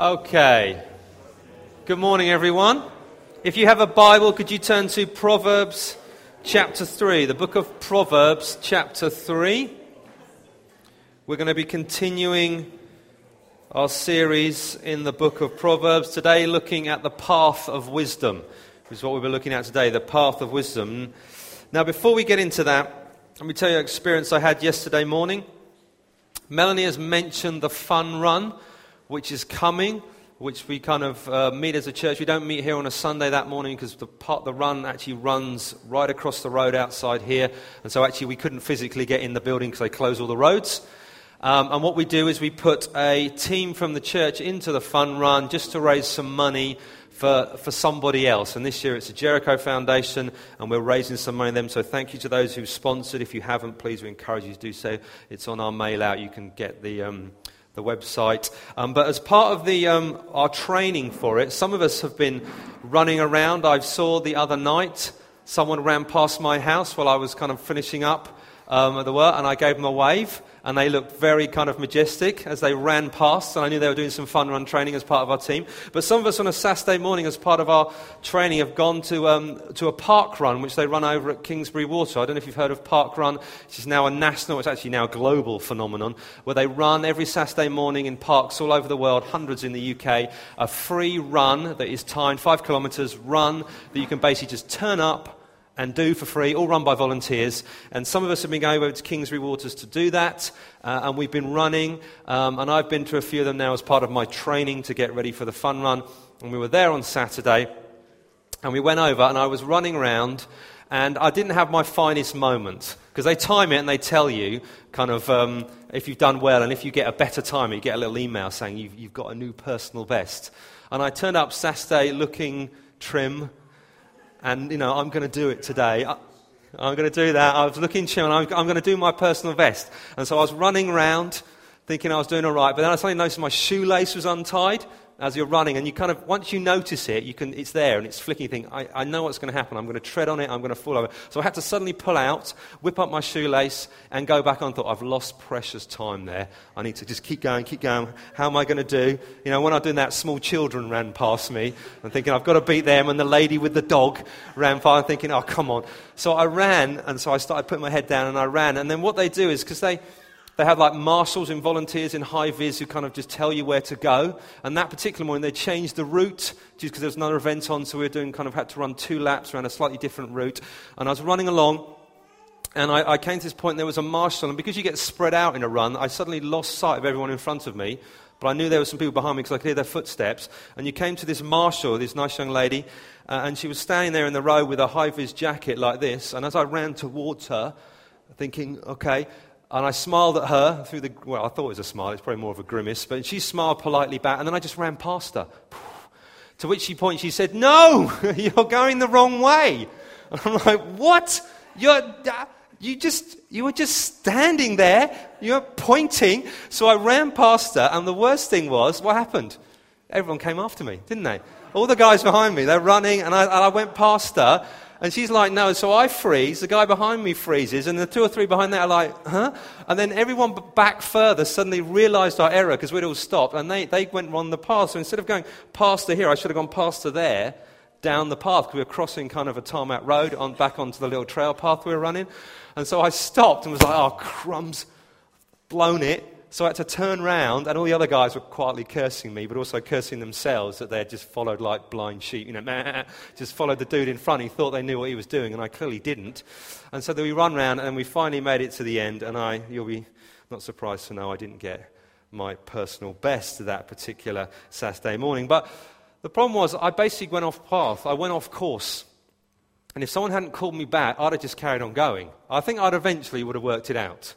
Okay. Good morning, everyone. If you have a Bible, could you turn to Proverbs chapter 3, the book of Proverbs chapter 3. We're going to be continuing our series in the book of Proverbs today, looking at the path of wisdom, which is what we'll be looking at today, the path of wisdom. Now, before we get into that, let me tell you an experience I had yesterday morning. Melanie has mentioned the fun run which is coming, which we kind of uh, meet as a church. We don't meet here on a Sunday that morning because the, part, the run actually runs right across the road outside here. And so actually we couldn't physically get in the building because they close all the roads. Um, and what we do is we put a team from the church into the fun run just to raise some money for, for somebody else. And this year it's the Jericho Foundation, and we're raising some money them. So thank you to those who've sponsored. If you haven't, please, we encourage you to do so. It's on our mail out. You can get the. Um, the website. Um, but as part of the, um, our training for it, some of us have been running around. I saw the other night someone ran past my house while I was kind of finishing up um, at the work, and I gave them a wave and they looked very kind of majestic as they ran past. And I knew they were doing some fun run training as part of our team. But some of us on a Saturday morning, as part of our training, have gone to, um, to a park run, which they run over at Kingsbury Water. I don't know if you've heard of Park Run, which is now a national, it's actually now a global phenomenon, where they run every Saturday morning in parks all over the world, hundreds in the UK, a free run that is timed, five kilometres run, that you can basically just turn up and do for free, all run by volunteers. And some of us have been going over to Kingsbury Waters to do that, uh, and we've been running. Um, and I've been to a few of them now as part of my training to get ready for the fun run. And we were there on Saturday, and we went over, and I was running around, and I didn't have my finest moment because they time it and they tell you kind of um, if you've done well, and if you get a better time, you get a little email saying you've, you've got a new personal best. And I turned up Saturday looking trim and, you know, I'm going to do it today. I, am going to do that. I was looking chill, and I'm, I'm going to do my personal best. And so I was running around thinking I was doing all right, but then I suddenly noticed my shoelace was untied as you're running, and you kind of, once you notice it, you can, it's there and it's flicking. You think, I, I know what's going to happen. I'm going to tread on it. I'm going to fall over. So I had to suddenly pull out, whip up my shoelace, and go back on. Thought, I've lost precious time there. I need to just keep going, keep going. How am I going to do? You know, when I was doing that, small children ran past me. I'm thinking, I've got to beat them. And the lady with the dog ran past. I'm thinking, oh, come on. So I ran, and so I started putting my head down, and I ran. And then what they do is, because they, they had like marshals and volunteers in high vis who kind of just tell you where to go. And that particular morning, they changed the route just because there was another event on. So we were doing kind of had to run two laps around a slightly different route. And I was running along. And I, I came to this point, and there was a marshal. And because you get spread out in a run, I suddenly lost sight of everyone in front of me. But I knew there were some people behind me because I could hear their footsteps. And you came to this marshal, this nice young lady, uh, and she was standing there in the road with a high vis jacket like this. And as I ran towards her, thinking, okay, and I smiled at her through the, well, I thought it was a smile, it's probably more of a grimace, but she smiled politely back, and then I just ran past her. To which she pointed, she said, No, you're going the wrong way. And I'm like, What? You're, uh, you just, you were just standing there, you're pointing. So I ran past her, and the worst thing was, what happened? Everyone came after me, didn't they? All the guys behind me, they're running, and I, and I went past her, and she's like, no. So I freeze. The guy behind me freezes. And the two or three behind that are like, huh? And then everyone back further suddenly realized our error because we'd all stopped. And they, they went on the path. So instead of going past to here, I should have gone past to there, down the path because we were crossing kind of a tarmac road on, back onto the little trail path we were running. And so I stopped and was like, oh, crumbs, blown it. So I had to turn round, and all the other guys were quietly cursing me, but also cursing themselves that they had just followed like blind sheep, you know, just followed the dude in front. He thought they knew what he was doing, and I clearly didn't. And so then we run round, and we finally made it to the end, and I, you'll be not surprised to know I didn't get my personal best that particular Saturday morning. But the problem was, I basically went off path, I went off course. And if someone hadn't called me back, I'd have just carried on going. I think I'd eventually would have worked it out.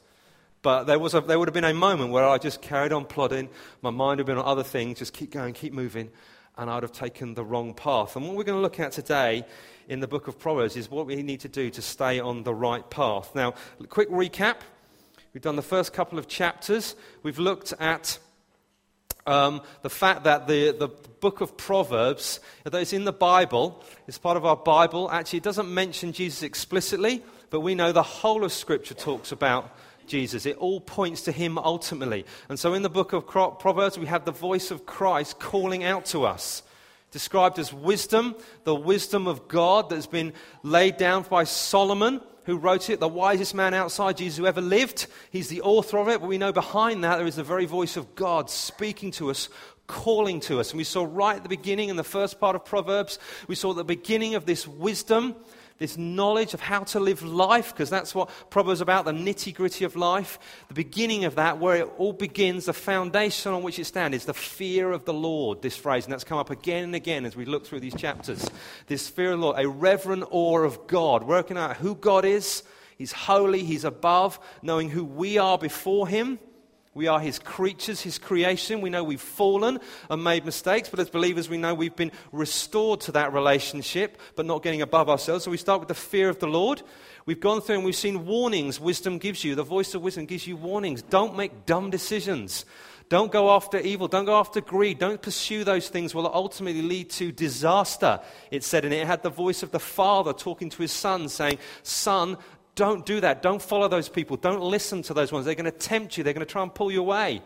But there, was a, there would have been a moment where I just carried on plodding. My mind would have been on other things, just keep going, keep moving, and I'd have taken the wrong path. And what we're going to look at today in the book of Proverbs is what we need to do to stay on the right path. Now, quick recap. We've done the first couple of chapters. We've looked at um, the fact that the, the book of Proverbs, that it's in the Bible, it's part of our Bible. Actually, it doesn't mention Jesus explicitly, but we know the whole of Scripture talks about Jesus. It all points to him ultimately. And so in the book of Proverbs, we have the voice of Christ calling out to us. Described as wisdom, the wisdom of God that has been laid down by Solomon, who wrote it, the wisest man outside Jesus who ever lived. He's the author of it, but we know behind that there is the very voice of God speaking to us, calling to us. And we saw right at the beginning in the first part of Proverbs, we saw the beginning of this wisdom this knowledge of how to live life, because that's what Proverbs is about the nitty gritty of life. The beginning of that, where it all begins, the foundation on which it stands, is the fear of the Lord, this phrase. And that's come up again and again as we look through these chapters. This fear of the Lord, a reverent awe of God, working out who God is. He's holy, He's above, knowing who we are before Him we are His creatures, His creation. We know we've fallen and made mistakes, but as believers, we know we've been restored to that relationship, but not getting above ourselves. So we start with the fear of the Lord. We've gone through and we've seen warnings wisdom gives you. The voice of wisdom gives you warnings. Don't make dumb decisions. Don't go after evil. Don't go after greed. Don't pursue those things will ultimately lead to disaster. It said, and it had the voice of the father talking to his son, saying, Son, don't do that. Don't follow those people. Don't listen to those ones. They're going to tempt you, they're going to try and pull you away.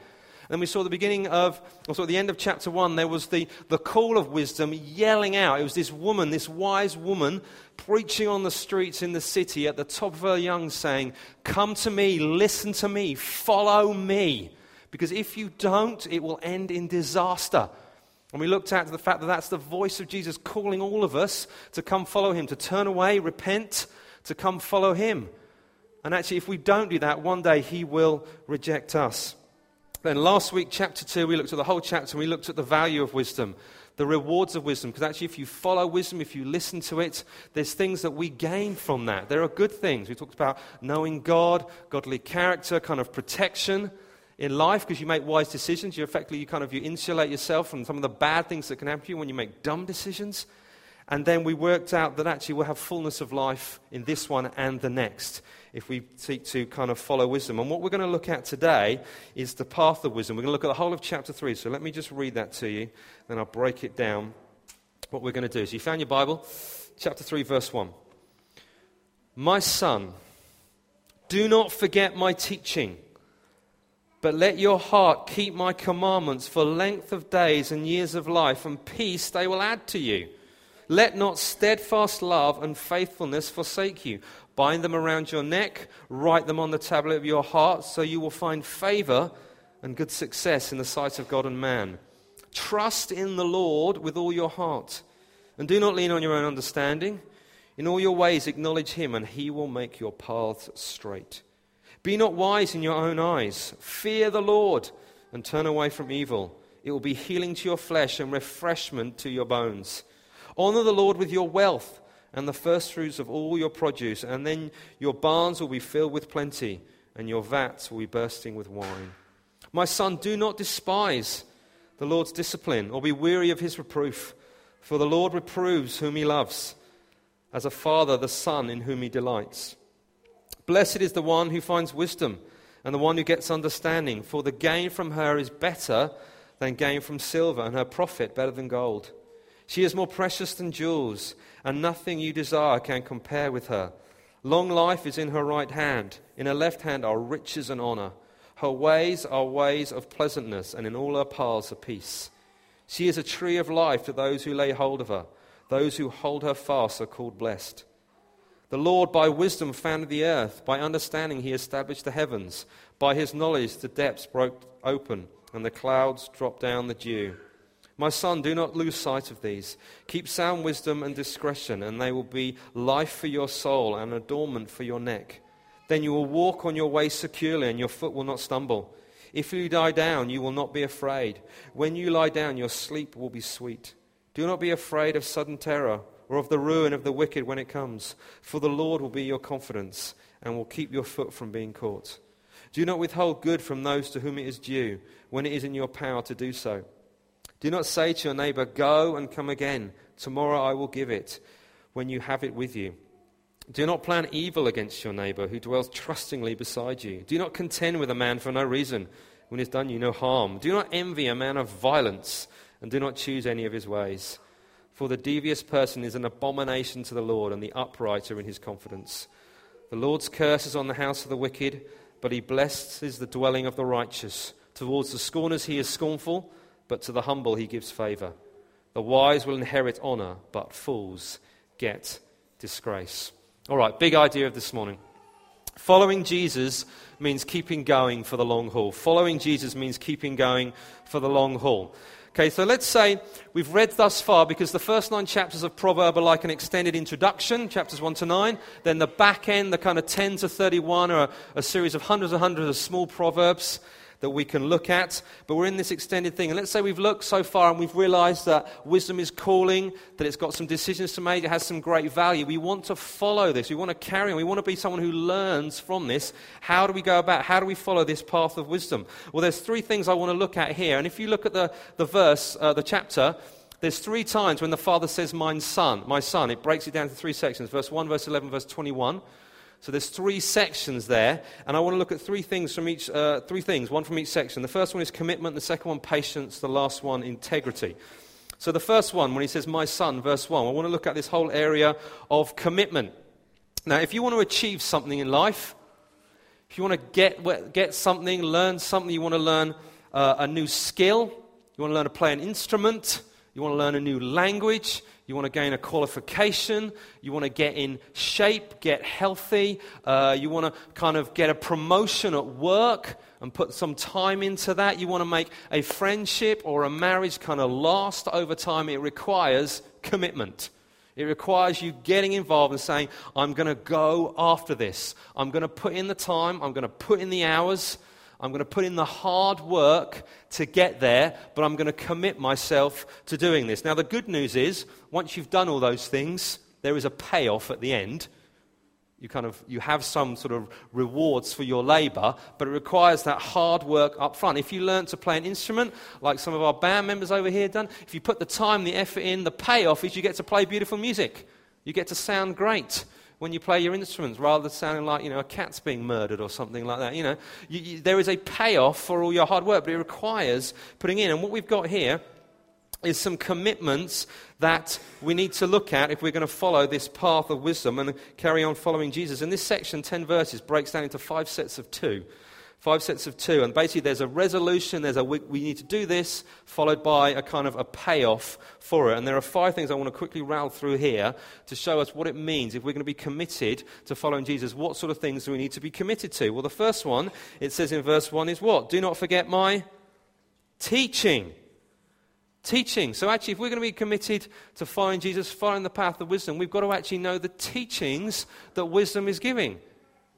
And we saw the beginning of, also at the end of chapter 1, there was the, the call of wisdom yelling out. It was this woman, this wise woman, preaching on the streets in the city at the top of her lungs saying, Come to me, listen to me, follow me. Because if you don't, it will end in disaster. And we looked at the fact that that's the voice of Jesus calling all of us to come follow him, to turn away, repent, to come follow him. And actually, if we don't do that, one day he will reject us. Then last week, chapter 2, we looked at the whole chapter and we looked at the value of wisdom, the rewards of wisdom. Because actually, if you follow wisdom, if you listen to it, there's things that we gain from that. There are good things. We talked about knowing God, godly character, kind of protection in life because you make wise decisions. You effectively, you kind of you insulate yourself from some of the bad things that can happen to you when you make dumb decisions. And then we worked out that actually we'll have fullness of life in this one and the next if we seek to kind of follow wisdom. And what we're going to look at today is the path of wisdom. We're going to look at the whole of chapter 3. So let me just read that to you, then I'll break it down. What we're going to do. So you found your Bible? Chapter 3, verse 1. My son, do not forget my teaching, but let your heart keep my commandments for length of days and years of life, and peace they will add to you. Let not steadfast love and faithfulness forsake you. Bind them around your neck, write them on the tablet of your heart, so you will find favor and good success in the sight of God and man. Trust in the Lord with all your heart, and do not lean on your own understanding. In all your ways, acknowledge him, and he will make your paths straight. Be not wise in your own eyes. Fear the Lord, and turn away from evil. It will be healing to your flesh and refreshment to your bones. Honor the Lord with your wealth and the firstfruits of all your produce, and then your barns will be filled with plenty, and your vats will be bursting with wine. My son, do not despise the Lord's discipline, or be weary of his reproof, for the Lord reproves whom he loves, as a father the son in whom he delights. Blessed is the one who finds wisdom, and the one who gets understanding, for the gain from her is better than gain from silver, and her profit better than gold. She is more precious than jewels, and nothing you desire can compare with her. Long life is in her right hand, in her left hand are riches and honor. Her ways are ways of pleasantness, and in all her paths are peace. She is a tree of life to those who lay hold of her. Those who hold her fast are called blessed. The Lord, by wisdom, founded the earth. By understanding, he established the heavens. By his knowledge, the depths broke open, and the clouds dropped down the dew. My son, do not lose sight of these. Keep sound wisdom and discretion, and they will be life for your soul and adornment for your neck. Then you will walk on your way securely, and your foot will not stumble. If you lie down, you will not be afraid. When you lie down, your sleep will be sweet. Do not be afraid of sudden terror or of the ruin of the wicked when it comes, for the Lord will be your confidence and will keep your foot from being caught. Do not withhold good from those to whom it is due when it is in your power to do so. Do not say to your neighbor, Go and come again. Tomorrow I will give it when you have it with you. Do not plan evil against your neighbor who dwells trustingly beside you. Do not contend with a man for no reason when he has done you no harm. Do not envy a man of violence, and do not choose any of his ways. For the devious person is an abomination to the Lord, and the upright are in his confidence. The Lord's curse is on the house of the wicked, but he blesses is the dwelling of the righteous. Towards the scorners he is scornful, but to the humble he gives favor. The wise will inherit honor, but fools get disgrace. All right, big idea of this morning. Following Jesus means keeping going for the long haul. Following Jesus means keeping going for the long haul. Okay, so let's say we've read thus far because the first nine chapters of Proverb are like an extended introduction, chapters 1 to 9. Then the back end, the kind of 10 to 31, are a, a series of hundreds and hundreds of small proverbs that we can look at. But we're in this extended thing. And let's say we've looked so far and we've realized that wisdom is calling, that it's got some decisions to make, it has some great value. We want to follow this. We want to carry on. We want to be someone who learns from this. How do we go about? How do we follow this path of wisdom? Well, there's three things I want to look at here. And if you look at the, the verse, uh, the chapter, there's three times when the father says, My son, my son. It breaks it down to three sections verse 1, verse 11, verse 21. So there's three sections there, and I want to look at three things from each, uh, three things, one from each section. The first one is commitment, the second one patience, the last one integrity. So the first one, when he says my son, verse one, I want to look at this whole area of commitment. Now, if you want to achieve something in life, if you want to get, get something, learn something, you want to learn uh, a new skill, you want to learn to play an instrument, you want to learn a new language, you want to gain a qualification, you want to get in shape, get healthy, uh, you want to kind of get a promotion at work and put some time into that. You want to make a friendship or a marriage kind of last over time. It requires commitment. It requires you getting involved and saying, I'm going to go after this. I'm going to put in the time. I'm going to put in the hours. I'm going to put in the hard work to get there, but I'm going to commit myself to doing this. Now, the good news is, once you've done all those things, there is a payoff at the end. You kind of you have some sort of rewards for your labor, but it requires that hard work up front. If you learn to play an instrument, like some of our band members over here done, if you put the time, the effort in, the payoff is you get to play beautiful music. You get to sound great when you play your instruments rather than sounding like, you know, a cat's being murdered or something like that. You know, you, you, there is a payoff for all your hard work, but it requires putting in. And what we've got here is some commitments that we need to look at if we're going to follow this path of wisdom and carry on following Jesus. And this section, 10 verses, breaks down into five sets of two five sets of two. And basically, there's a resolution, there's a we, we, need to do this, followed by a kind of a payoff for it. And there are five things I want to quickly rattle through here to show us what it means if we're going to be committed to following Jesus. What sort of things do we need to be committed to? Well, the first one, it says in verse 1 is what? Do not forget my teaching. Teaching. So, actually, if we're going to be committed to following Jesus, following the path of wisdom, we've got to actually know the teachings that wisdom is giving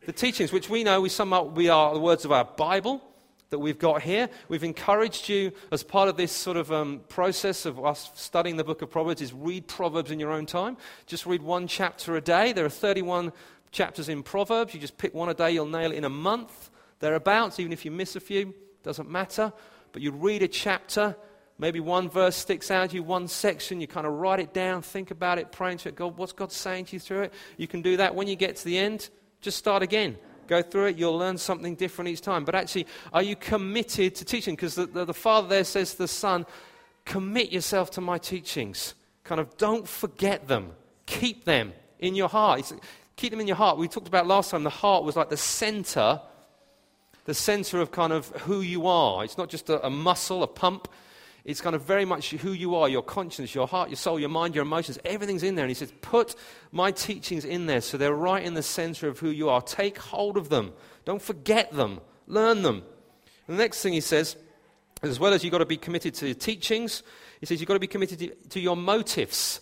the teachings, which we know we sum up, we are the words of our Bible that we've got here. We've encouraged you as part of this sort of um, process of us studying the book of Proverbs is read Proverbs in your own time. Just read one chapter a day. There are 31 chapters in Proverbs. You just pick one a day, you'll nail it in a month. Thereabouts, even if you miss a few, doesn't matter. But you read a chapter, maybe one verse sticks out to you, one section, you kind of write it down, think about it, pray into it. God, what's God saying to you through it? You can do that. When you get to the end, just start again. Go through it. You'll learn something different each time. But actually, are you committed to teaching? Because the, the, the Father there says to the Son, commit yourself to my teachings. Kind of don't forget them. Keep them in your heart. keep them in your heart. We talked about last time the heart was like the center, the center of kind of who you are. It's not just a, a muscle, a pump. It's kind of very much who you are, your conscience, your heart, your soul, your mind, your emotions. Everything's in there. And he says, Put my teachings in there so they're right in the center of who you are. Take hold of them. Don't forget them. Learn them. And the next thing he says, as well as you've got to be committed to your teachings, he says you've got to be committed to, your motives.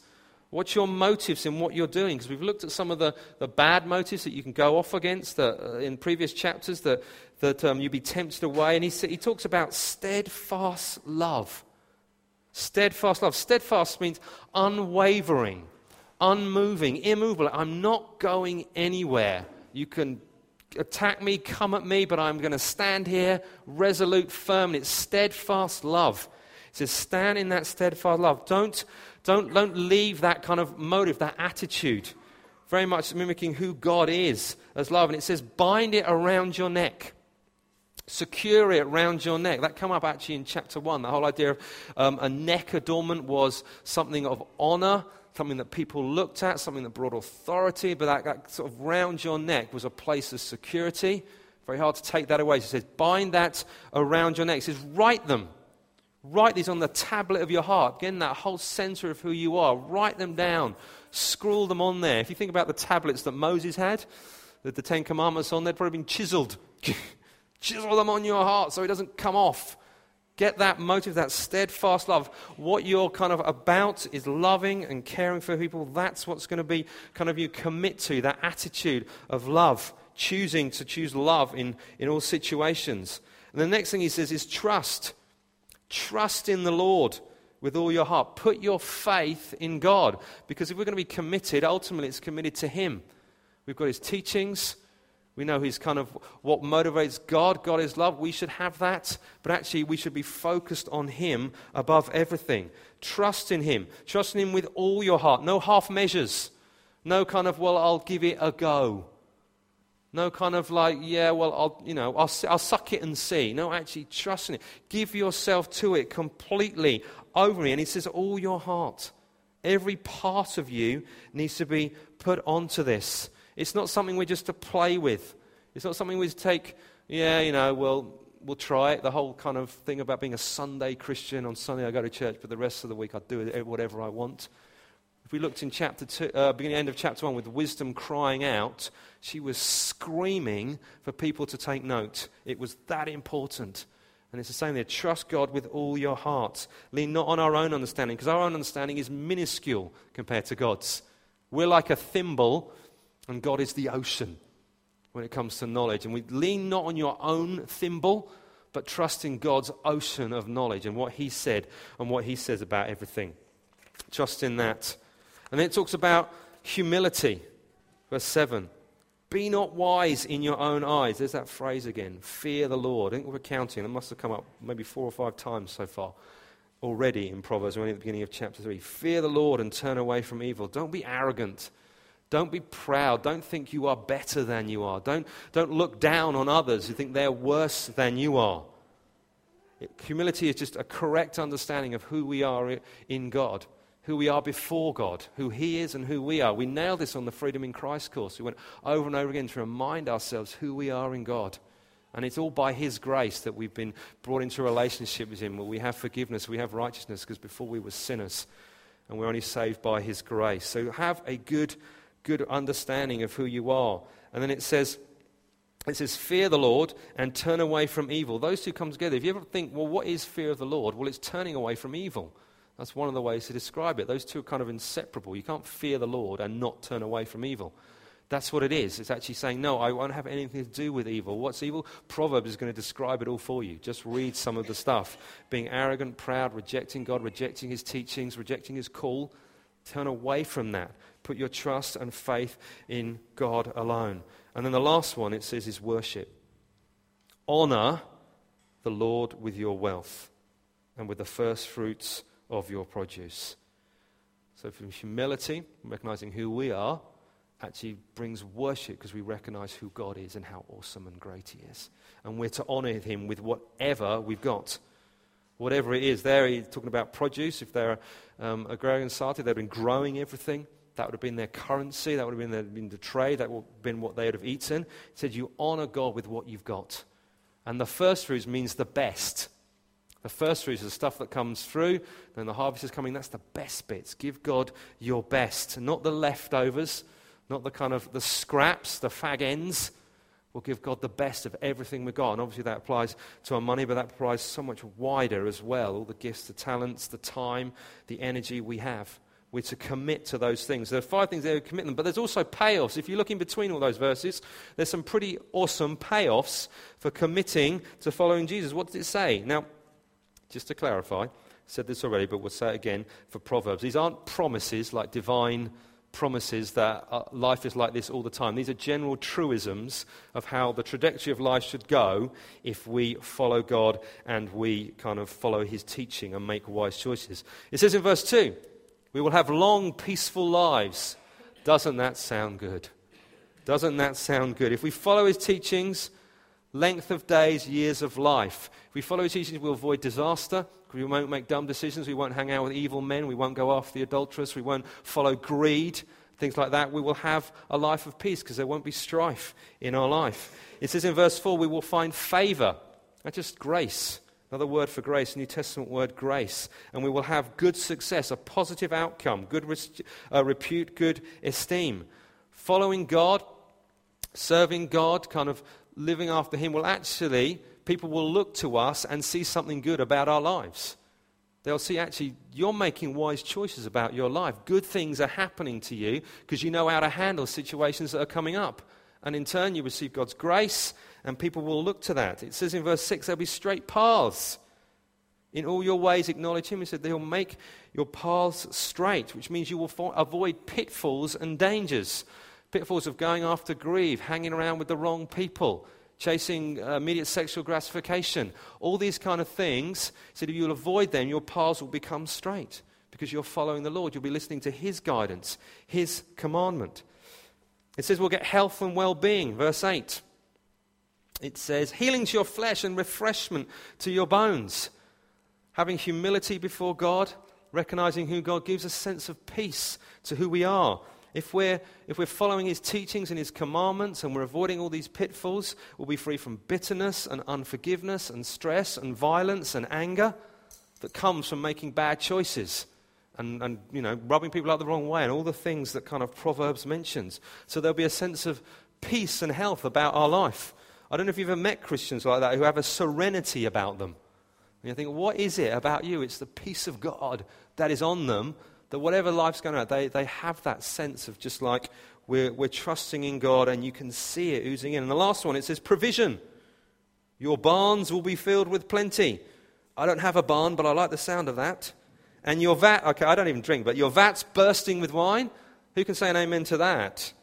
What's your motives in what you're doing? Because we've looked at some of the, the bad motives that you can go off against uh, in previous chapters that, that um, you'd be tempted away. And he, he talks about steadfast love. Steadfast love. Steadfast means unwavering, unmoving, immovable. I'm not going anywhere. You can attack me, come at me, but I'm going to stand here resolute, firm. It's steadfast love. It says, stand in that steadfast love. Don't, don't, don't leave that kind of motive, that attitude. Very much mimicking who God is as love. And it says, bind it around your neck. Secure it around your neck. That came up actually in chapter 1. The whole idea of um, a neck adornment was something of honor, something that people looked at, something that brought authority, but that, that sort of round your neck was a place of security. Very hard to take that away. He says, bind that around your neck. He says, write them. Write these on the tablet of your heart. Again, that whole center of who you are. Write them down. Scroll them on there. If you think about the tablets that Moses had, the Ten Commandments on, they'd probably been chiseled. Chisel them on your heart so it doesn't come off. Get that motive, that steadfast love. What you're kind of about is loving and caring for people. That's what's going to be kind of you commit to, that attitude of love, choosing to choose love in, in all situations. And the next thing he says is trust. Trust in the Lord with all your heart. Put your faith in God. Because if we're going to be committed, ultimately it's committed to Him. We've got His teachings. We know He's kind of what motivates God. God is love. We should have that. But actually, we should be focused on Him above everything. Trust in Him. Trust in Him with all your heart. No half measures. No kind of, well, I'll give it a go. No kind of like, yeah, well, I'll, you know, I'll, I'll suck it and see. No, actually, trust in it. Give yourself to it completely over me. And he says, all your heart. Every part of you needs to be put onto this. It's not something we're just to play with. It's not something we take, yeah, you know, well, we'll try it. The whole kind of thing about being a Sunday Christian. On Sunday I go to church, but the rest of the week I do whatever I want. If we looked in chapter two, uh, beginning end of chapter one, with wisdom crying out, she was screaming for people to take note. It was that important. And it's the same there. Trust God with all your heart. Lean not on our own understanding, because our own understanding is minuscule compared to God's. We're like a thimble and God is the ocean when it comes to knowledge. And we lean not on your own thimble, but trust in God's ocean of knowledge and what He said and what He says about everything. Trust in that. And then it talks about humility. Verse 7. Be not wise in your own eyes. There's that phrase again. Fear the Lord. I think we're counting. It must have come up maybe four or five times so far already in Proverbs. We're only at the beginning of chapter 3. Fear the Lord and turn away from evil. Don't be arrogant. Don't be proud. Don't think you are better than you are. Don't, don't look down on others who think they're worse than you are. It, humility is just a correct understanding of who we are in God, who we are before God, who He is and who we are. We nailed this on the Freedom in Christ course. We went over and over again to remind ourselves who we are in God. And it's all by His grace that we've been brought into a relationship with Him, where we have forgiveness, we have righteousness, because before we were sinners, and we're only saved by His grace. So have a good good understanding of who you are. And then it says, it says, fear the Lord and turn away from evil. Those two come together. If you ever think, well, what is fear of the Lord? Well, it's turning away from evil. That's one of the ways to describe it. Those two are kind of inseparable. You can't fear the Lord and not turn away from evil. That's what it is. It's actually saying, no, I won't have anything to do with evil. What's evil? Proverbs is going to describe it all for you. Just read some of the stuff. Being arrogant, proud, rejecting God, rejecting his teachings, rejecting his call. Turn away from that. Put your trust and faith in God alone. And then the last one it says is worship. Honor the Lord with your wealth and with the first fruits of your produce. So, from humility, recognizing who we are, actually brings worship because we recognize who God is and how awesome and great He is. And we're to honor Him with whatever we've got. Whatever it is. There, he's talking about produce. If they're um, agrarian society, they've been growing everything. That would have been their currency. That would have been, been the trade. That would have been what they would have eaten. He said, You honor God with what you've got. And the first fruits means the best. The first fruits is the stuff that comes through. Then the harvest is coming. That's the best bits. Give God your best, not the leftovers, not the kind of the scraps, the fag ends. We'll give God the best of everything we've got. And obviously that applies to our money, but that applies so much wider as well. All the gifts, the talents, the time, the energy we have. We're to commit to those things. There are five things to commit them, but there's also payoffs. If you look in between all those verses, there's some pretty awesome payoffs for committing to following Jesus. What does it say? Now, just to clarify, said this already, but we'll say it again for Proverbs. These aren't promises like divine promises that life is like this all the time. These are general truisms of how the trajectory of life should go if we follow God and we kind of follow His teaching and make wise choices. It says in verse 2 we will have long, peaceful lives. Doesn't that sound good? Doesn't that sound good? If we follow his teachings, length of days, years of life. If we follow his teachings, we'll avoid disaster. We won't make dumb decisions. We won't hang out with evil men. We won't go after the adulteress. We won't follow greed. things like that, we will have a life of peace because there won't be strife in our life. It says in verse 4, we will find favor. That's just grace. Another word for grace, New Testament word grace. And we will have good success, a positive outcome, good uh, repute, good esteem. Following God, serving God, kind of living after Him will actually, people will look to us and see something good about our lives. They'll see actually you're making wise choices about your life. Good things are happening to you because you know how to handle situations that are coming up. And in turn, you receive God's grace, and people will look to that. It says in verse 6 there'll be straight paths. In all your ways, acknowledge Him. He said, He'll make your paths straight, which means you will fo- avoid pitfalls and dangers. Pitfalls of going after greed, hanging around with the wrong people, chasing uh, immediate sexual gratification, all these kind of things. He said, if you'll avoid them, your paths will become straight because you're following the Lord. You'll be listening to His guidance, His commandment. It says we'll get health and well being, verse 8. It says, healing to your flesh and refreshment to your bones. Having humility before God, recognizing who God gives a sense of peace to who we are if we're, if we're following his teachings and his commandments and we're avoiding all these pitfalls, we'll be free from bitterness and unforgiveness and stress and violence and anger that comes from making bad choices and, and you know, rubbing people out the wrong way and all the things that kind of Proverbs mentions. So there'll be a sense of peace and health about our life. I don't know if you've ever met Christians like that who have a serenity about them. And you think, what is it about you? It's the peace of God that is on them that whatever life's going on, they, they have that sense of just like we're, we're trusting in God and you can see it oozing in. And the last one, it says provision. Your barns will be filled with plenty. I don't have a barn, but I like the sound of that. And your vat, okay, I don't even drink, but your vat's bursting with wine. Who can say an amen to that?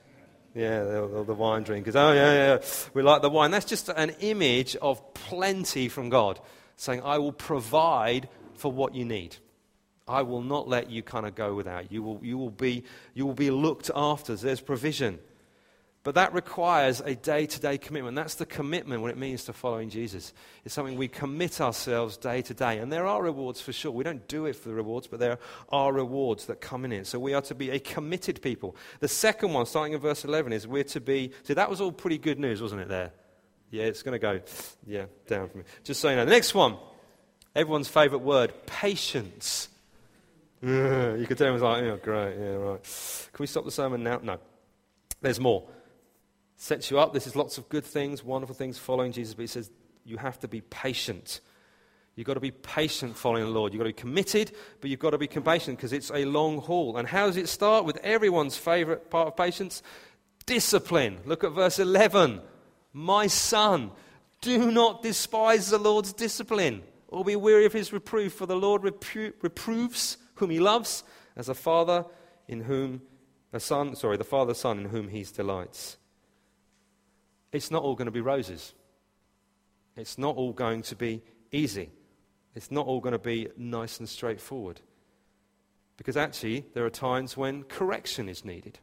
Yeah, the, the wine drinkers. Oh, yeah, yeah, we like the wine. That's just an image of plenty from God, saying, I will provide for what you need. I will not let you kind of go without. You will, you will, be, you will be looked after. There's provision. But that requires a day to day commitment. That's the commitment what it means to following Jesus. It's something we commit ourselves day to day. And there are rewards for sure. We don't do it for the rewards, but there are rewards that come in it. So we are to be a committed people. The second one, starting in verse 11, is we're to be. See, that was all pretty good news, wasn't it, there? Yeah, it's going to go, yeah, down for me. Just so you know. The next one, everyone's favorite word, patience. you could tell him, was like, oh, great, yeah, right. Can we stop the sermon now? No. There's more. Sets you up. This is lots of good things, wonderful things following Jesus, but he says you have to be patient. You've got to be patient following the Lord. You've got to be committed, but you've got to be patient because it's a long haul. And how does it start? With everyone's favorite part of patience discipline. Look at verse 11. My son, do not despise the Lord's discipline or be weary of his reproof, for the Lord repro- reproves whom he loves, as a father in whom a son, sorry, the father son in whom he delights. It's not all going to be roses. It's not all going to be easy. It's not all going to be nice and straightforward. Because actually, there are times when correction is needed.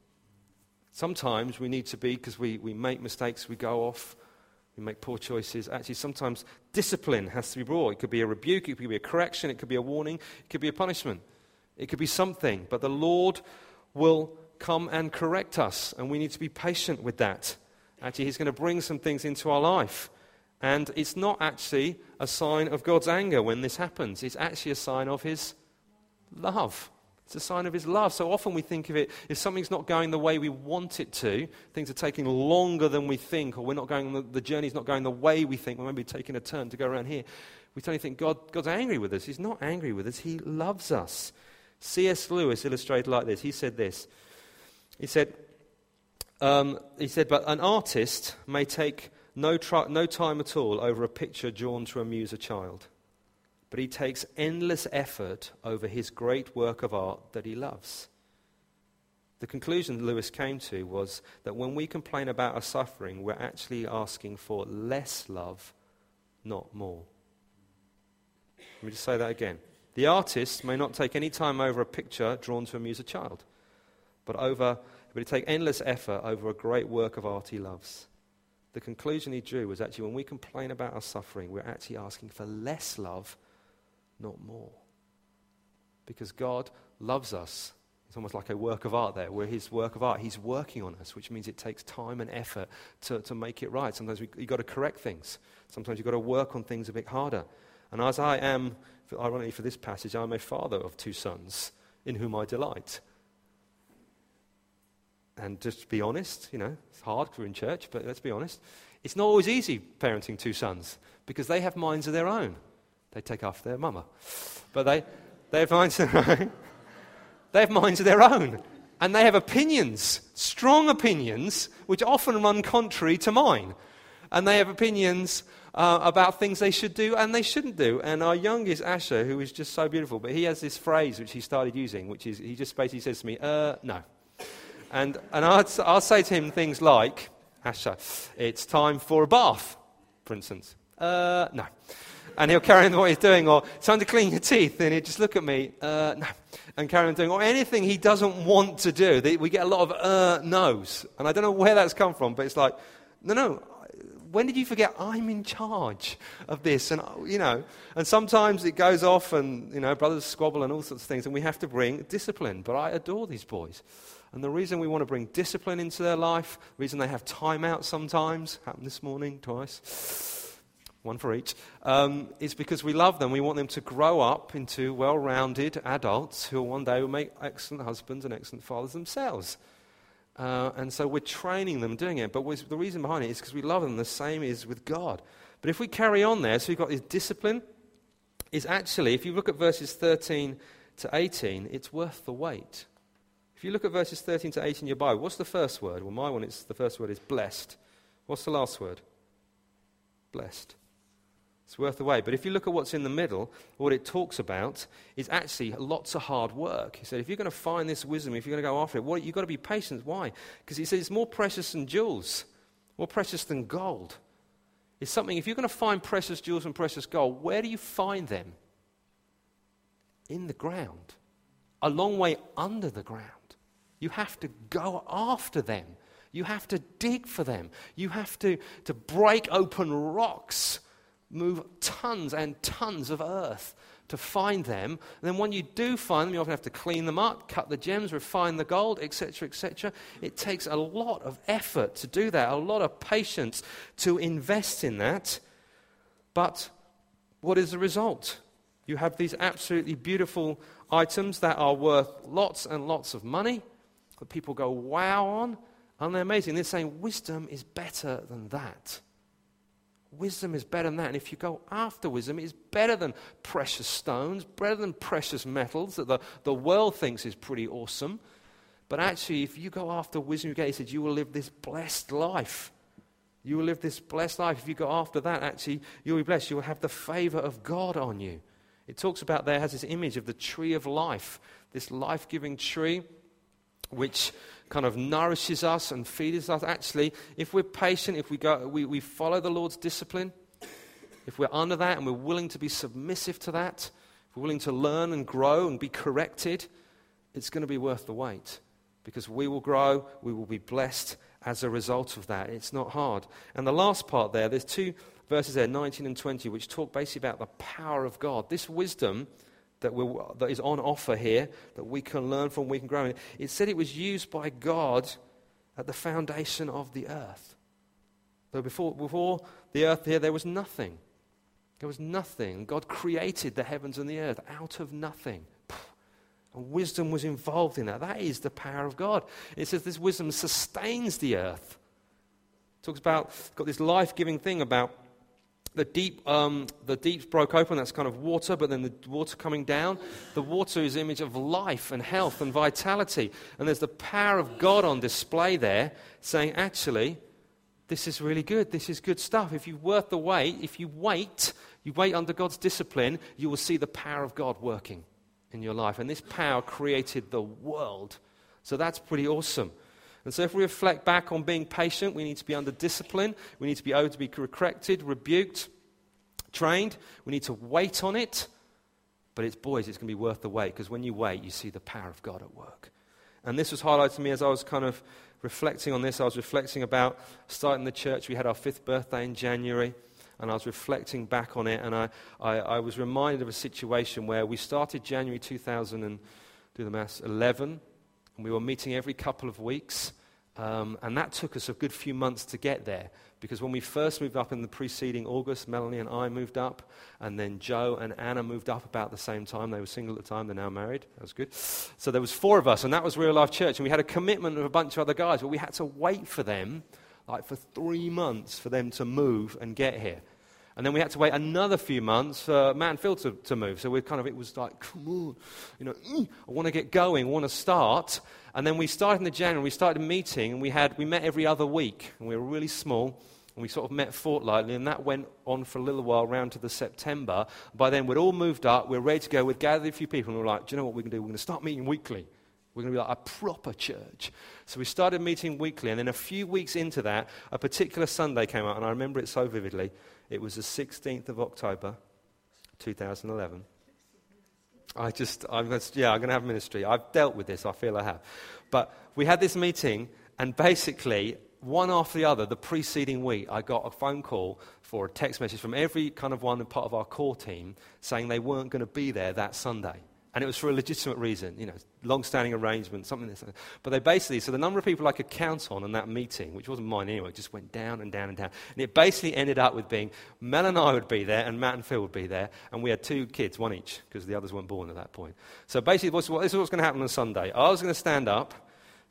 Sometimes we need to be, because we, we make mistakes, we go off, we make poor choices. Actually, sometimes discipline has to be brought. It could be a rebuke, it could be a correction, it could be a warning, it could be a punishment. It could be something, but the Lord will come and correct us, and we need to be patient with that. Actually, He's going to bring some things into our life. And it's not actually a sign of God's anger when this happens, it's actually a sign of His love. It's a sign of His love. So often we think of it if something's not going the way we want it to, things are taking longer than we think, or we're not going, the, the journey's not going the way we think, we might be taking a turn to go around here. We totally think God, God's angry with us. He's not angry with us, He loves us. C.S. Lewis illustrated like this. He said this. He said, um, he said, but an artist may take no, no time at all over a picture drawn to amuse a child, but he takes endless effort over his great work of art that he loves. The conclusion Lewis came to was that when we complain about our suffering, we're actually asking for less love, not more. Let me just say that again. The artist may not take any time over a picture drawn to amuse a child, but over but he take endless effort over a great work of art he loves. The conclusion he drew was actually when we complain about our suffering, we're actually asking for less love, not more. Because God loves us It's almost like a work of art there. We're his work of art. He's working on us, which means it takes time and effort to, to make it right. Sometimes we, you've got to correct things. Sometimes you've got to work on things a bit harder. And as I am, ironically for this passage, I'm a father of two sons in whom I delight. And just be honest, you know, it's hard because we're in church, but let's be honest. It's not always easy parenting two sons because they have minds of their own. They take after their mama. But they, they have minds of their own. They have minds of their own. And they have opinions, strong opinions, which often run contrary to mine. And they have opinions uh, about things they should do and they shouldn't do. And our youngest, Asher, who is just so beautiful, but he has this phrase which he started using, which is he just basically says to me, uh, no. And, and I'll, I'll say to him things like, Asher, it's time for a bath, for instance. Uh, no. And he'll carry on what he's doing, or time to clean your teeth, and he'll just look at me, uh, no and carry on doing, or anything he doesn't want to do. We get a lot of uh, no's. And I don't know where that's come from, but it's like, no, no, when did you forget I'm in charge of this? And, you know, and sometimes it goes off and, you know, brothers squabble and all sorts of things, and we have to bring discipline. But I adore these boys. And the reason we want to bring discipline into their life, the reason they have time out sometimes, happened this morning twice, one for each, um, is because we love them. We want them to grow up into well rounded adults who one day will make excellent husbands and excellent fathers themselves. Uh, and so we're training them doing it. But the reason behind it is because we love them. The same is with God. But if we carry on there, so we've got this discipline, is actually, if you look at verses 13 to 18, it's worth the wait. If you look at verses 13 to 18 in your Bible, what's the first word? Well, my one, it's, the first word is blessed. What's the last word? Blessed. It's worth the wait. But if you look at what's in the middle, what it talks about is actually lots of hard work. He said, if you're going to find this wisdom, if you're going to go after it, well, you've got to be patient. Why? Because he says it's more precious than jewels, more precious than gold. It's something, if you're going to find precious jewels and precious gold, where do you find them? In the ground, a long way under the ground. You have to go after them. You have to dig for them. You have to, to break open rocks move tons and tons of earth to find them. And then when you do find them, you often have to clean them up, cut the gems, refine the gold, etc., etc. It takes a lot of effort to do that, a lot of patience to invest in that. But what is the result? You have these absolutely beautiful items that are worth lots and lots of money that people go wow on, and they're amazing. They're saying wisdom is better than that. Wisdom is better than that. And if you go after wisdom, it's better than precious stones, better than precious metals that the, the world thinks is pretty awesome. But actually, if you go after wisdom, you get, he said, you will live this blessed life. You will live this blessed life. If you go after that, actually, you'll be blessed. You will have the favor of God on you. It talks about there, has this image of the tree of life, this life giving tree which kind of nourishes us and feeds us. Actually, if we're patient, if we, go, we, we follow the Lord's discipline, if we're under that and we're willing to be submissive to that, if we're willing to learn and grow and be corrected, it's going to be worth the wait because we will grow, we will be blessed as a result of that. It's not hard. And the last part there, there's two verses there, 19 and 20, which talk basically about the power of God. This wisdom that, that is on offer here that we can learn from, we can grow in. It said it was used by God at the foundation of the earth. Though before, before the earth here, there was nothing. There was nothing. God created the heavens and the earth out of nothing. And wisdom was involved in that. That is the power of God. It says this wisdom sustains the earth. It talks about, got this life giving thing about the deep, um, the deeps broke open. That's kind of water, but then the water coming down. The water is image of life and health and vitality. And there's the power of God on display there, saying, actually, this is really good. This is good stuff. If you worth the wait, if you wait, you wait under God's discipline, you will see the power of God working in your life. And this power created the world. So that's pretty awesome. And so, if we reflect back on being patient, we need to be under discipline. We need to be able to be corrected, rebuked, trained. We need to wait on it. But it's, boys, it's going to be worth the wait because when you wait, you see the power of God at work. And this was highlighted to me as I was kind of reflecting on this. I was reflecting about starting the church. We had our fifth birthday in January. And I was reflecting back on it. And I, I, I was reminded of a situation where we started January 2000 and, do the maths, 11 And we were meeting every couple of weeks. Um, and that took us a good few months to get there because when we first moved up in the preceding August, Melanie and I moved up, and then Joe and Anna moved up about the same time. They were single at the time, they're now married. That was good. So there was four of us, and that was Real Life Church. And we had a commitment of a bunch of other guys, but we had to wait for them, like for three months, for them to move and get here. And then we had to wait another few months for Phil to, to move. So we kind of, it was like, come on, you know, mm, I want to get going, I want to start. And then we started in the January, we started meeting, and we, had, we met every other week. And we were really small, and we sort of met fortnightly, and that went on for a little while, round to the September. By then, we'd all moved up, we we're ready to go, we'd gathered a few people, and we were like, do you know what we're going to do? We're going to start meeting weekly. We're going to be like a proper church. So we started meeting weekly, and then a few weeks into that, a particular Sunday came out, and I remember it so vividly. It was the 16th of October, 2011. I just, I'm, yeah, I'm going to have ministry. I've dealt with this, I feel I have. But we had this meeting, and basically, one after the other, the preceding week, I got a phone call for a text message from every kind of one and part of our core team saying they weren't going to be there that Sunday. And it was for a legitimate reason, you know, long standing arrangement, something like that. But they basically, so the number of people I could count on in that meeting, which wasn't mine anyway, just went down and down and down. And it basically ended up with being Mel and I would be there, and Matt and Phil would be there, and we had two kids, one each, because the others weren't born at that point. So basically, this is what's going to happen on Sunday. I was going to stand up,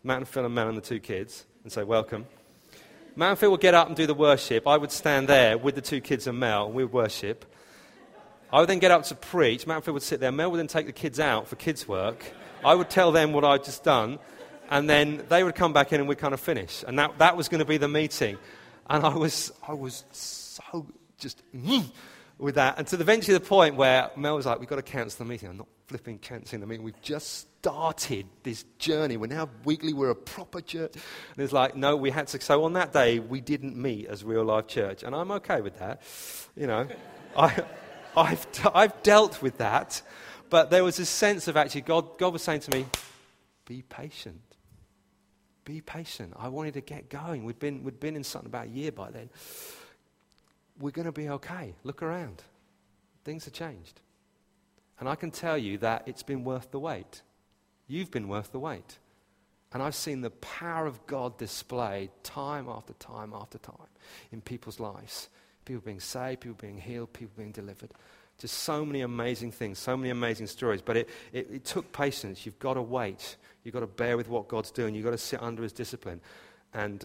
Matt and Phil and Mel and the two kids, and say, Welcome. Matt and Phil would get up and do the worship. I would stand there with the two kids and Mel, and we would worship. I would then get up to preach. Manfield would sit there. Mel would then take the kids out for kids' work. I would tell them what I'd just done. And then they would come back in and we'd kind of finish. And that, that was going to be the meeting. And I was, I was so just mm, with that. And to eventually the point where Mel was like, we've got to cancel the meeting. I'm not flipping cancelling the meeting. We've just started this journey. We're now weekly, we're a proper church. And it's like, no, we had to. So on that day, we didn't meet as real life church. And I'm okay with that. You know, I. I've, I've dealt with that. But there was a sense of actually, God, God was saying to me, be patient. Be patient. I wanted to get going. We'd been, we'd been in something about a year by then. We're going to be okay. Look around. Things have changed. And I can tell you that it's been worth the wait. You've been worth the wait. And I've seen the power of God displayed time after time after time in people's lives people being saved, people being healed, people being delivered. Just so many amazing things, so many amazing stories. But it, it, it took patience. You've got to wait. You've got to bear with what God's doing. You've got to sit under his discipline. And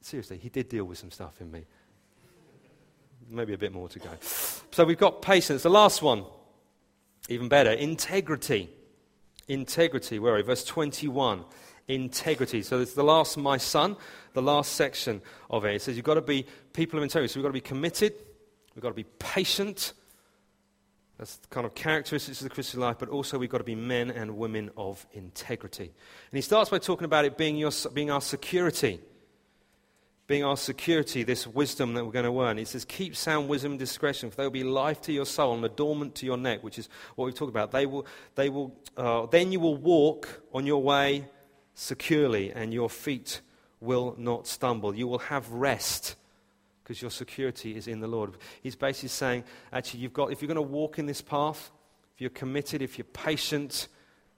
seriously, he did deal with some stuff in me. Maybe a bit more to go. So we've got patience. The last one, even better, integrity. Integrity. Where are we? Verse 21 integrity. So it's the last, my son, the last section of it. It says you've got to be people of integrity. So we've got to be committed, we've got to be patient. That's the kind of characteristics of the Christian life, but also we've got to be men and women of integrity. And he starts by talking about it being, your, being our security. Being our security, this wisdom that we're going to learn. He says, Keep sound wisdom and discretion, for they will be life to your soul and adornment to your neck, which is what we've talked about. They will, they will, uh, then you will walk on your way securely, and your feet will not stumble. You will have rest because your security is in the Lord. He's basically saying, actually, you've got, if you're going to walk in this path, if you're committed, if you're patient,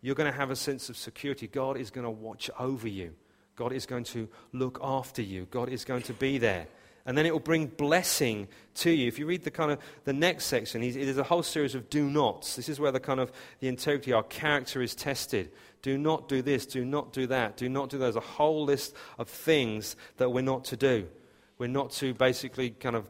you're going to have a sense of security. God is going to watch over you. God is going to look after you. God is going to be there. And then it will bring blessing to you. If you read the kind of the next section, it is a whole series of do nots. This is where the kind of the integrity, our character is tested. Do not do this, do not do that, do not do those. A whole list of things that we're not to do. We're not to basically kind of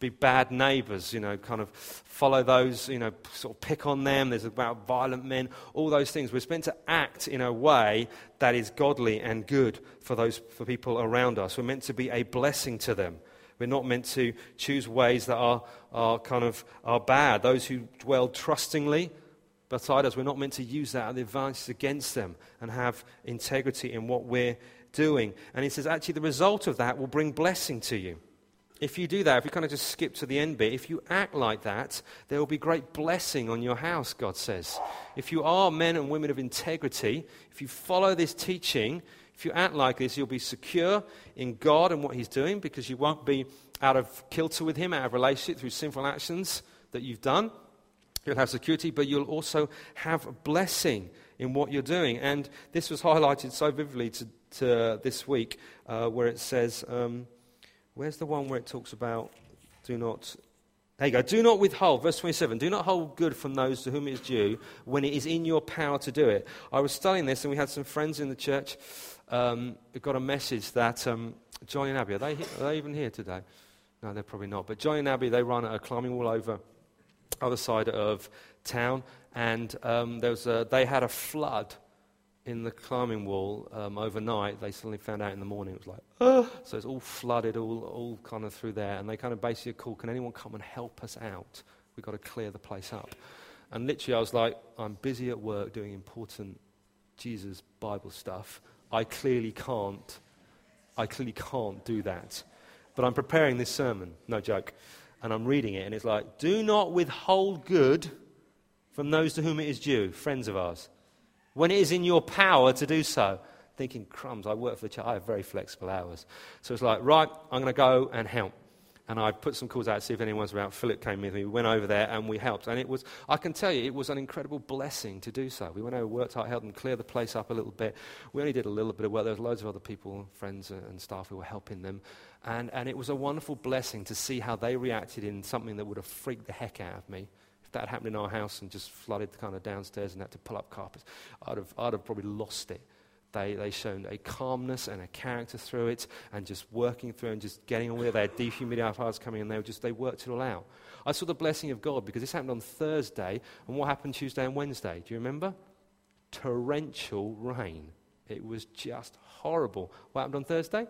be bad neighbors, you know, kind of follow those, you know, sort of pick on them. There's about violent men, all those things. We're meant to act in a way that is godly and good for those for people around us. We're meant to be a blessing to them. We're not meant to choose ways that are, are kind of are bad. Those who dwell trustingly beside us, we're not meant to use that as the advantage against them and have integrity in what we're doing. And he says, actually, the result of that will bring blessing to you. If you do that, if you kind of just skip to the end bit, if you act like that, there will be great blessing on your house, God says. If you are men and women of integrity, if you follow this teaching, if you act like this, you'll be secure in God and what He's doing because you won't be out of kilter with Him, out of relationship through sinful actions that you've done. You'll have security, but you'll also have blessing in what you're doing. And this was highlighted so vividly to, to this week, uh, where it says, um, where's the one where it talks about do not there you go. Do not withhold, verse 27, do not hold good from those to whom it is due when it is in your power to do it. I was studying this and we had some friends in the church um, who got a message that um, Johnny and Abby, are they, are they even here today? No, they're probably not. But Johnny and Abby, they run a climbing wall over other side of town and um, there was a, they had a flood in the climbing wall um, overnight. They suddenly found out in the morning it was like, so it's all flooded, all, all kind of through there. And they kind of basically called, can anyone come and help us out? We've got to clear the place up. And literally, I was like, I'm busy at work doing important Jesus Bible stuff. I clearly can't. I clearly can't do that. But I'm preparing this sermon, no joke. And I'm reading it, and it's like, do not withhold good from those to whom it is due, friends of ours when it is in your power to do so. Thinking, crumbs, I work for the church, I have very flexible hours. So it's like, right, I'm going to go and help. And I put some calls out to see if anyone's around. Philip came with me. We went over there and we helped. And it was, I can tell you, it was an incredible blessing to do so. We went over, worked hard, helped them clear the place up a little bit. We only did a little bit of work. There was loads of other people, friends and staff who were helping them. And, and it was a wonderful blessing to see how they reacted in something that would have freaked the heck out of me if that happened in our house and just flooded kind of downstairs and had to pull up carpets, I'd have, I'd have probably lost it. They, they shown a calmness and a character through it and just working through and just getting on with it. They had dehumidifiers coming and they, were just, they worked it all out. I saw the blessing of God because this happened on Thursday. And what happened Tuesday and Wednesday? Do you remember? Torrential rain. It was just horrible. What happened on Thursday?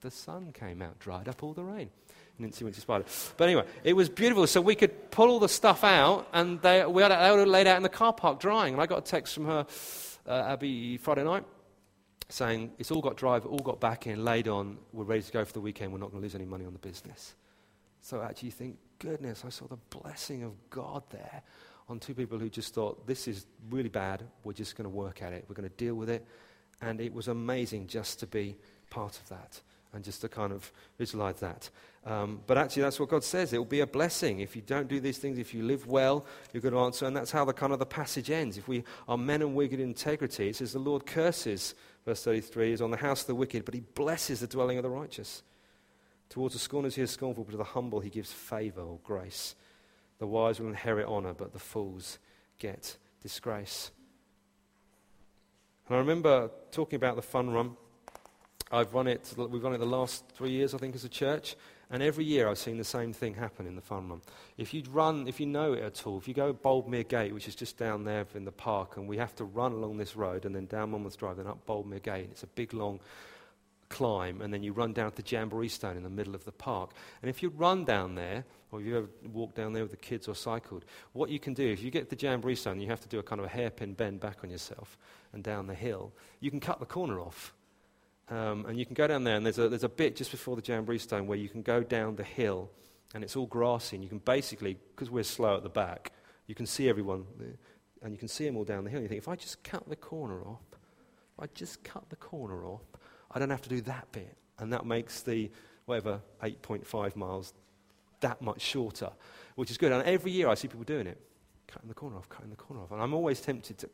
The sun came out, dried up all the rain. Nancy went to Spider. But anyway, it was beautiful. So we could pull all the stuff out, and they, we had, they were laid out in the car park drying. And I got a text from her, uh, Abby, Friday night, saying it's all got drive, all got back in, laid on. We're ready to go for the weekend. We're not going to lose any money on the business. So actually, think, goodness, I saw the blessing of God there on two people who just thought, this is really bad. We're just going to work at it. We're going to deal with it. And it was amazing just to be part of that and just to kind of visualize that. Um, but actually, that's what God says. It will be a blessing. If you don't do these things, if you live well, you're going to answer. And that's how the kind of the passage ends. If we are men and wicked integrity, it says the Lord curses, verse 33, is on the house of the wicked, but he blesses the dwelling of the righteous. Towards the scorners he is scornful, but to the humble he gives favor or grace. The wise will inherit honor, but the fools get disgrace. And I remember talking about the fun run I've run it, we've run it the last three years, I think, as a church. And every year I've seen the same thing happen in the fun run. If you run, if you know it at all, if you go Boldmere Gate, which is just down there in the park, and we have to run along this road and then down Monmouth Drive, then up Boldmere Gate, it's a big long climb, and then you run down to the Jamboree Stone in the middle of the park. And if you run down there, or if you ever walked down there with the kids or cycled, what you can do, if you get the Jamboree Stone, you have to do a kind of a hairpin bend back on yourself and down the hill, you can cut the corner off um, and you can go down there, and there's a, there's a bit just before the Jamboree Stone where you can go down the hill, and it's all grassy, and you can basically, because we're slow at the back, you can see everyone, and you can see them all down the hill. And you think, if I just cut the corner off, if I just cut the corner off, I don't have to do that bit. And that makes the, whatever, 8.5 miles that much shorter, which is good. And every year I see people doing it, cutting the corner off, cutting the corner off. And I'm always tempted to,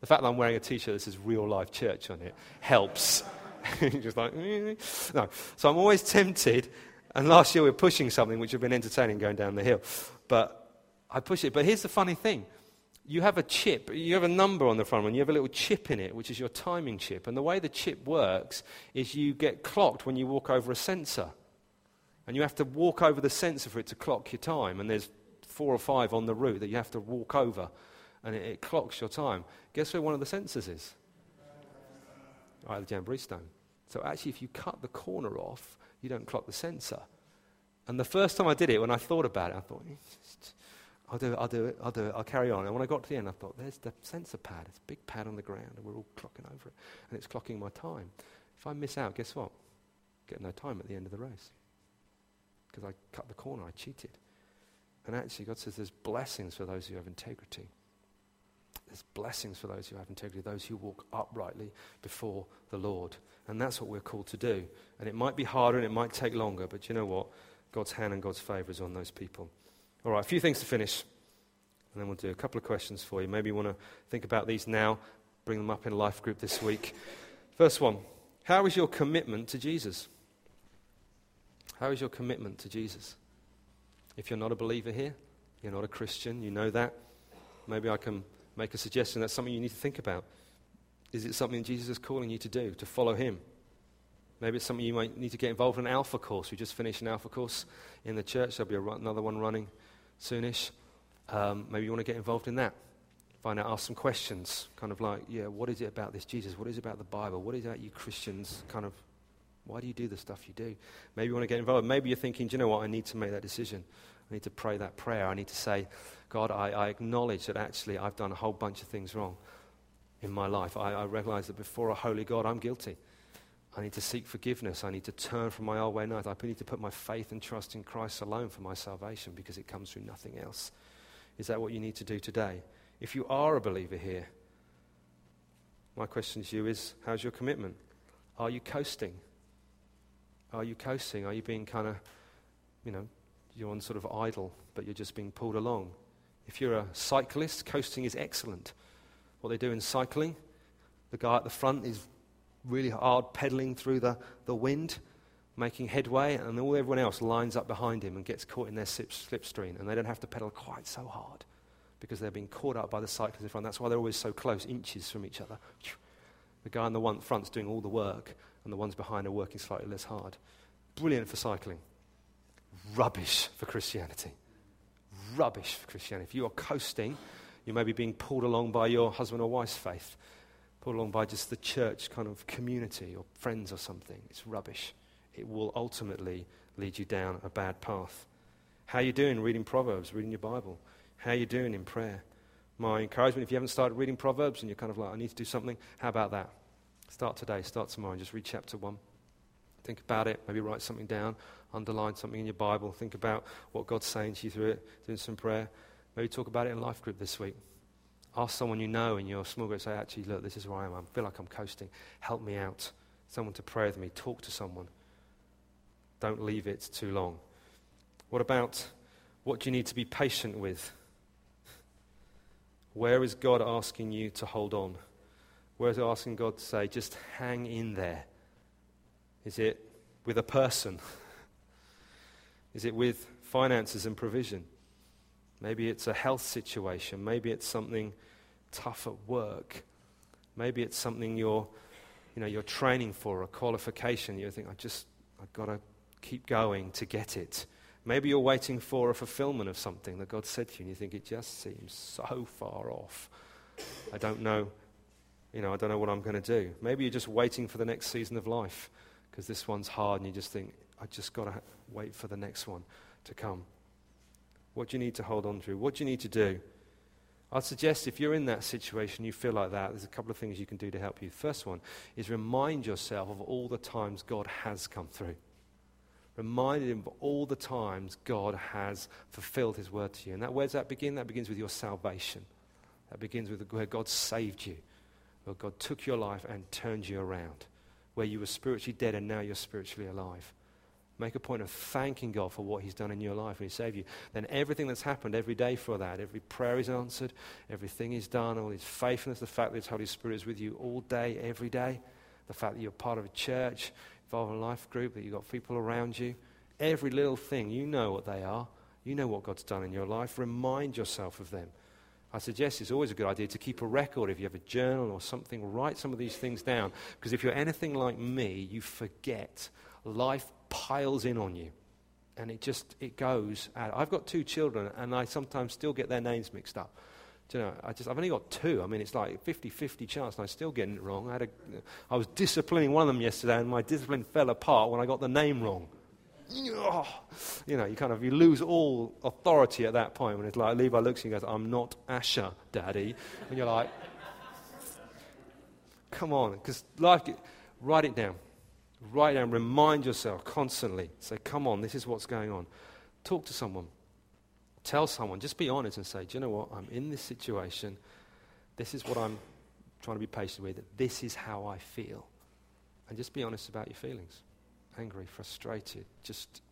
the fact that I'm wearing a t shirt that says real life church on it helps. Just like, no. So I'm always tempted. And last year we were pushing something which had been entertaining going down the hill. But I push it. But here's the funny thing you have a chip, you have a number on the front one, you have a little chip in it, which is your timing chip. And the way the chip works is you get clocked when you walk over a sensor. And you have to walk over the sensor for it to clock your time. And there's four or five on the route that you have to walk over and it, it clocks your time. Guess where one of the sensors is? Right, the Jamboree Stone. So actually, if you cut the corner off, you don't clock the sensor. And the first time I did it, when I thought about it, I thought, I'll do it, I'll do it, I'll do it, I'll carry on. And when I got to the end, I thought, there's the sensor pad. It's a big pad on the ground, and we're all clocking over it. And it's clocking my time. If I miss out, guess what? Get no time at the end of the race. Because I cut the corner, I cheated. And actually, God says there's blessings for those who have integrity. There's blessings for those who have integrity, those who walk uprightly before the Lord. And that's what we're called to do. And it might be harder and it might take longer, but you know what? God's hand and God's favor is on those people. All right, a few things to finish. And then we'll do a couple of questions for you. Maybe you want to think about these now, bring them up in a life group this week. First one How is your commitment to Jesus? How is your commitment to Jesus? If you're not a believer here, you're not a Christian, you know that, maybe I can make a suggestion that's something you need to think about. Is it something Jesus is calling you to do, to follow Him? Maybe it's something you might need to get involved in an alpha course. We just finished an alpha course in the church. There'll be run, another one running soonish. Um, maybe you want to get involved in that. Find out, ask some questions. Kind of like, yeah, what is it about this Jesus? What is it about the Bible? What is it about you Christians? Kind of, why do you do the stuff you do? Maybe you want to get involved. Maybe you're thinking, do you know what? I need to make that decision. I need to pray that prayer. I need to say, God, I, I acknowledge that actually I've done a whole bunch of things wrong in my life. I, I realize that before a holy God, I'm guilty. I need to seek forgiveness. I need to turn from my old way. No, I need to put my faith and trust in Christ alone for my salvation because it comes through nothing else. Is that what you need to do today? If you are a believer here, my question to you is how's your commitment? Are you coasting? Are you coasting? Are you being kind of, you know, you're on sort of idle, but you're just being pulled along? If you're a cyclist, coasting is excellent. What they do in cycling, the guy at the front is really hard, pedaling through the, the wind, making headway, and all everyone else lines up behind him and gets caught in their slip, slipstream, and they don't have to pedal quite so hard because they're being caught up by the cyclists in front. That's why they're always so close, inches from each other. The guy in the one front's doing all the work, and the ones behind are working slightly less hard. Brilliant for cycling. Rubbish for Christianity. Rubbish for Christianity. If you are coasting, you may be being pulled along by your husband or wife's faith pulled along by just the church kind of community or friends or something. It's rubbish. It will ultimately lead you down a bad path. How are you doing reading Proverbs, reading your Bible? How are you doing in prayer? My encouragement, if you haven't started reading Proverbs and you're kind of like, I need to do something, how about that? Start today, start tomorrow, just read chapter 1. Think about it, maybe write something down, underline something in your Bible, think about what God's saying to you through it, doing some prayer. Maybe talk about it in life group this week. Ask someone you know in your small group, say, actually, look, this is where I am. I feel like I'm coasting. Help me out. Someone to pray with me. Talk to someone. Don't leave it too long. What about what do you need to be patient with? Where is God asking you to hold on? Where is asking God to say, just hang in there? Is it with a person? Is it with finances and provision? Maybe it's a health situation. Maybe it's something tough at work. Maybe it's something you're, you know, you're training for, a qualification. You think, I just, I've got to keep going to get it. Maybe you're waiting for a fulfillment of something that God said to you, and you think it just seems so far off. I don't know, you know, I don't know what I'm going to do. Maybe you're just waiting for the next season of life because this one's hard, and you just think, I just got to wait for the next one to come. What do you need to hold on to? What do you need to do? I'd suggest if you're in that situation, you feel like that, there's a couple of things you can do to help you. First one is remind yourself of all the times God has come through. Remind him of all the times God has fulfilled his word to you. And that, where does that begin? That begins with your salvation. That begins with where God saved you, where God took your life and turned you around, where you were spiritually dead and now you're spiritually alive. Make a point of thanking God for what He's done in your life when He saved you. Then everything that's happened every day for that, every prayer is answered, everything is done, all His faithfulness, the fact that His Holy Spirit is with you all day, every day, the fact that you're part of a church, involved in a life group, that you've got people around you, every little thing, you know what they are. You know what God's done in your life. Remind yourself of them. I suggest it's always a good idea to keep a record. If you have a journal or something, write some of these things down. Because if you're anything like me, you forget. Life piles in on you. And it just, it goes out. I've got two children, and I sometimes still get their names mixed up. Do you know, I just, I've only got two. I mean, it's like 50-50 chance, and I'm still getting it wrong. I, had a, I was disciplining one of them yesterday, and my discipline fell apart when I got the name wrong. You know, you kind of, you lose all authority at that point when it's like, Levi looks at you and goes, I'm not Asher, Daddy. And you're like, come on, because life, write it down. Write down, remind yourself constantly. Say, come on, this is what's going on. Talk to someone. Tell someone. Just be honest and say, do you know what? I'm in this situation. This is what I'm trying to be patient with. This is how I feel. And just be honest about your feelings. Angry, frustrated, just,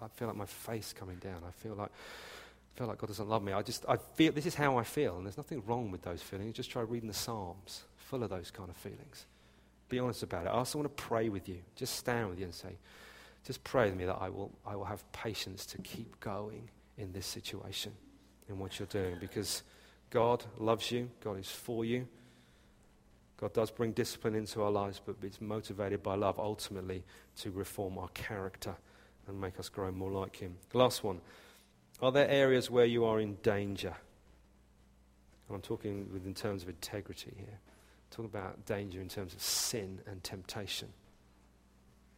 I feel like my face coming down. I feel like I feel like God doesn't love me. I just, I feel, this is how I feel. And there's nothing wrong with those feelings. Just try reading the Psalms, full of those kind of feelings. Be honest about it. I also want to pray with you. Just stand with you and say, just pray with me that I will, I will have patience to keep going in this situation, in what you're doing. Because God loves you, God is for you. God does bring discipline into our lives, but it's motivated by love ultimately to reform our character and make us grow more like Him. Last one. Are there areas where you are in danger? And I'm talking in terms of integrity here. Talking about danger in terms of sin and temptation.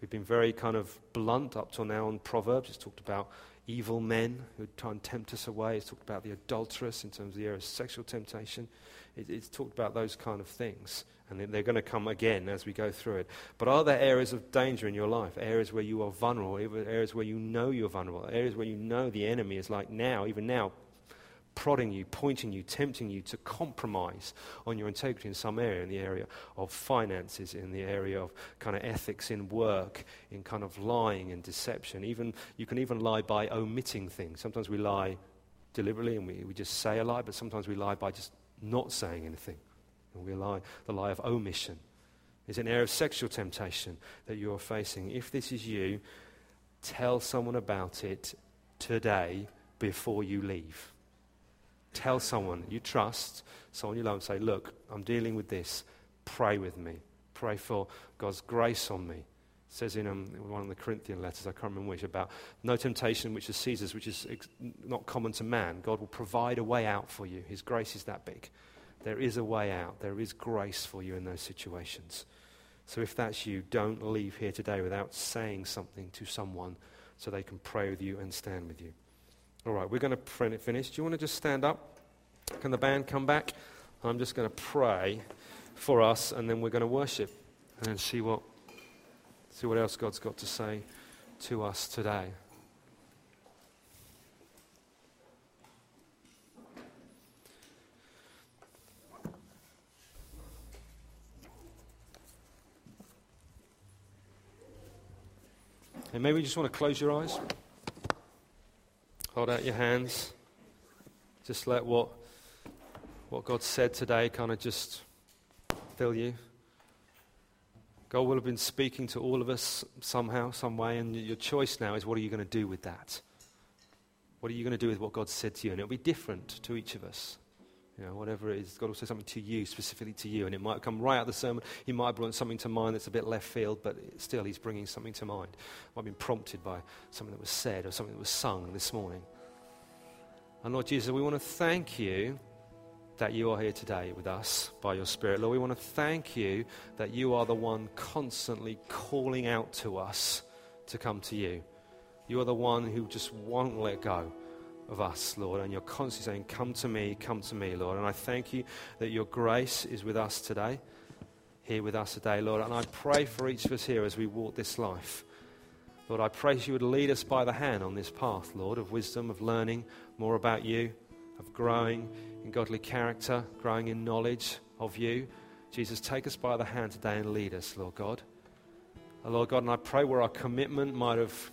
We've been very kind of blunt up till now on Proverbs. It's talked about evil men who try and tempt us away. It's talked about the adulteress in terms of the area of sexual temptation. It, it's talked about those kind of things. And they're going to come again as we go through it. But are there areas of danger in your life? Areas where you are vulnerable? Areas where you know you're vulnerable? Areas where you know the enemy is like now, even now, prodding you, pointing you, tempting you to compromise on your integrity in some area, in the area of finances, in the area of kind of ethics in work, in kind of lying and deception. Even you can even lie by omitting things. Sometimes we lie deliberately and we, we just say a lie, but sometimes we lie by just not saying anything. And we lie the lie of omission. Is an area of sexual temptation that you're facing. If this is you, tell someone about it today before you leave. Tell someone you trust, someone you love, and say, Look, I'm dealing with this. Pray with me. Pray for God's grace on me. It says in um, one of the Corinthian letters, I can't remember which, about no temptation which is Caesar's, which is ex- not common to man. God will provide a way out for you. His grace is that big. There is a way out. There is grace for you in those situations. So if that's you, don't leave here today without saying something to someone so they can pray with you and stand with you. All right, we're going to finish. Do you want to just stand up? Can the band come back? I'm just going to pray for us, and then we're going to worship and see what, see what else God's got to say to us today. And maybe you just want to close your eyes. Hold out your hands. Just let what, what God said today kind of just fill you. God will have been speaking to all of us somehow, some way, and your choice now is what are you going to do with that? What are you going to do with what God said to you? And it'll be different to each of us. You know, whatever it is, God will say something to you, specifically to you, and it might come right out of the sermon. He might have brought something to mind that's a bit left field, but still, He's bringing something to mind. Might have been prompted by something that was said or something that was sung this morning. And Lord Jesus, we want to thank you that you are here today with us by your Spirit. Lord, we want to thank you that you are the one constantly calling out to us to come to you. You are the one who just won't let go of us, Lord, and you're constantly saying, Come to me, come to me, Lord. And I thank you that your grace is with us today, here with us today, Lord. And I pray for each of us here as we walk this life. Lord, I pray you would lead us by the hand on this path, Lord, of wisdom, of learning more about you, of growing in godly character, growing in knowledge of you. Jesus, take us by the hand today and lead us, Lord God. Lord God, and I pray where our commitment might have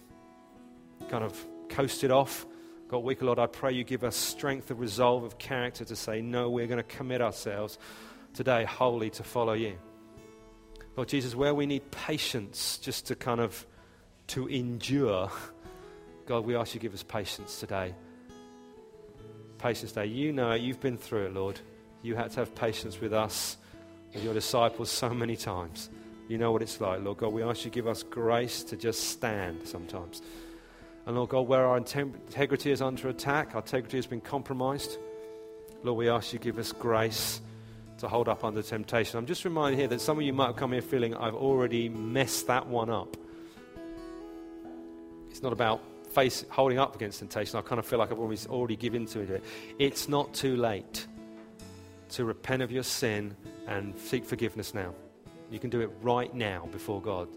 kind of coasted off God, weak Lord, I pray you give us strength of resolve, of character to say, no, we're going to commit ourselves today wholly to follow you. Lord Jesus, where we need patience just to kind of to endure, God, we ask you to give us patience today. Patience today. You know it. You've been through it, Lord. You had to have patience with us, with your disciples, so many times. You know what it's like, Lord God. We ask you to give us grace to just stand sometimes. And Lord God, where our integrity is under attack, our integrity has been compromised, Lord, we ask you give us grace to hold up under temptation. I'm just reminded here that some of you might have come here feeling I've already messed that one up. It's not about face, holding up against temptation. I kind of feel like I've always already given to it. It's not too late to repent of your sin and seek forgiveness now. You can do it right now before God.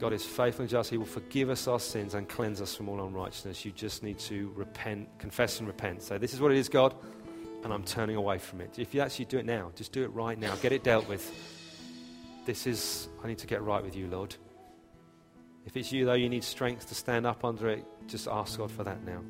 God is faithful and just. He will forgive us our sins and cleanse us from all unrighteousness. You just need to repent, confess and repent. Say, This is what it is, God, and I'm turning away from it. If you actually do it now, just do it right now. Get it dealt with. This is, I need to get right with you, Lord. If it's you, though, you need strength to stand up under it, just ask God for that now.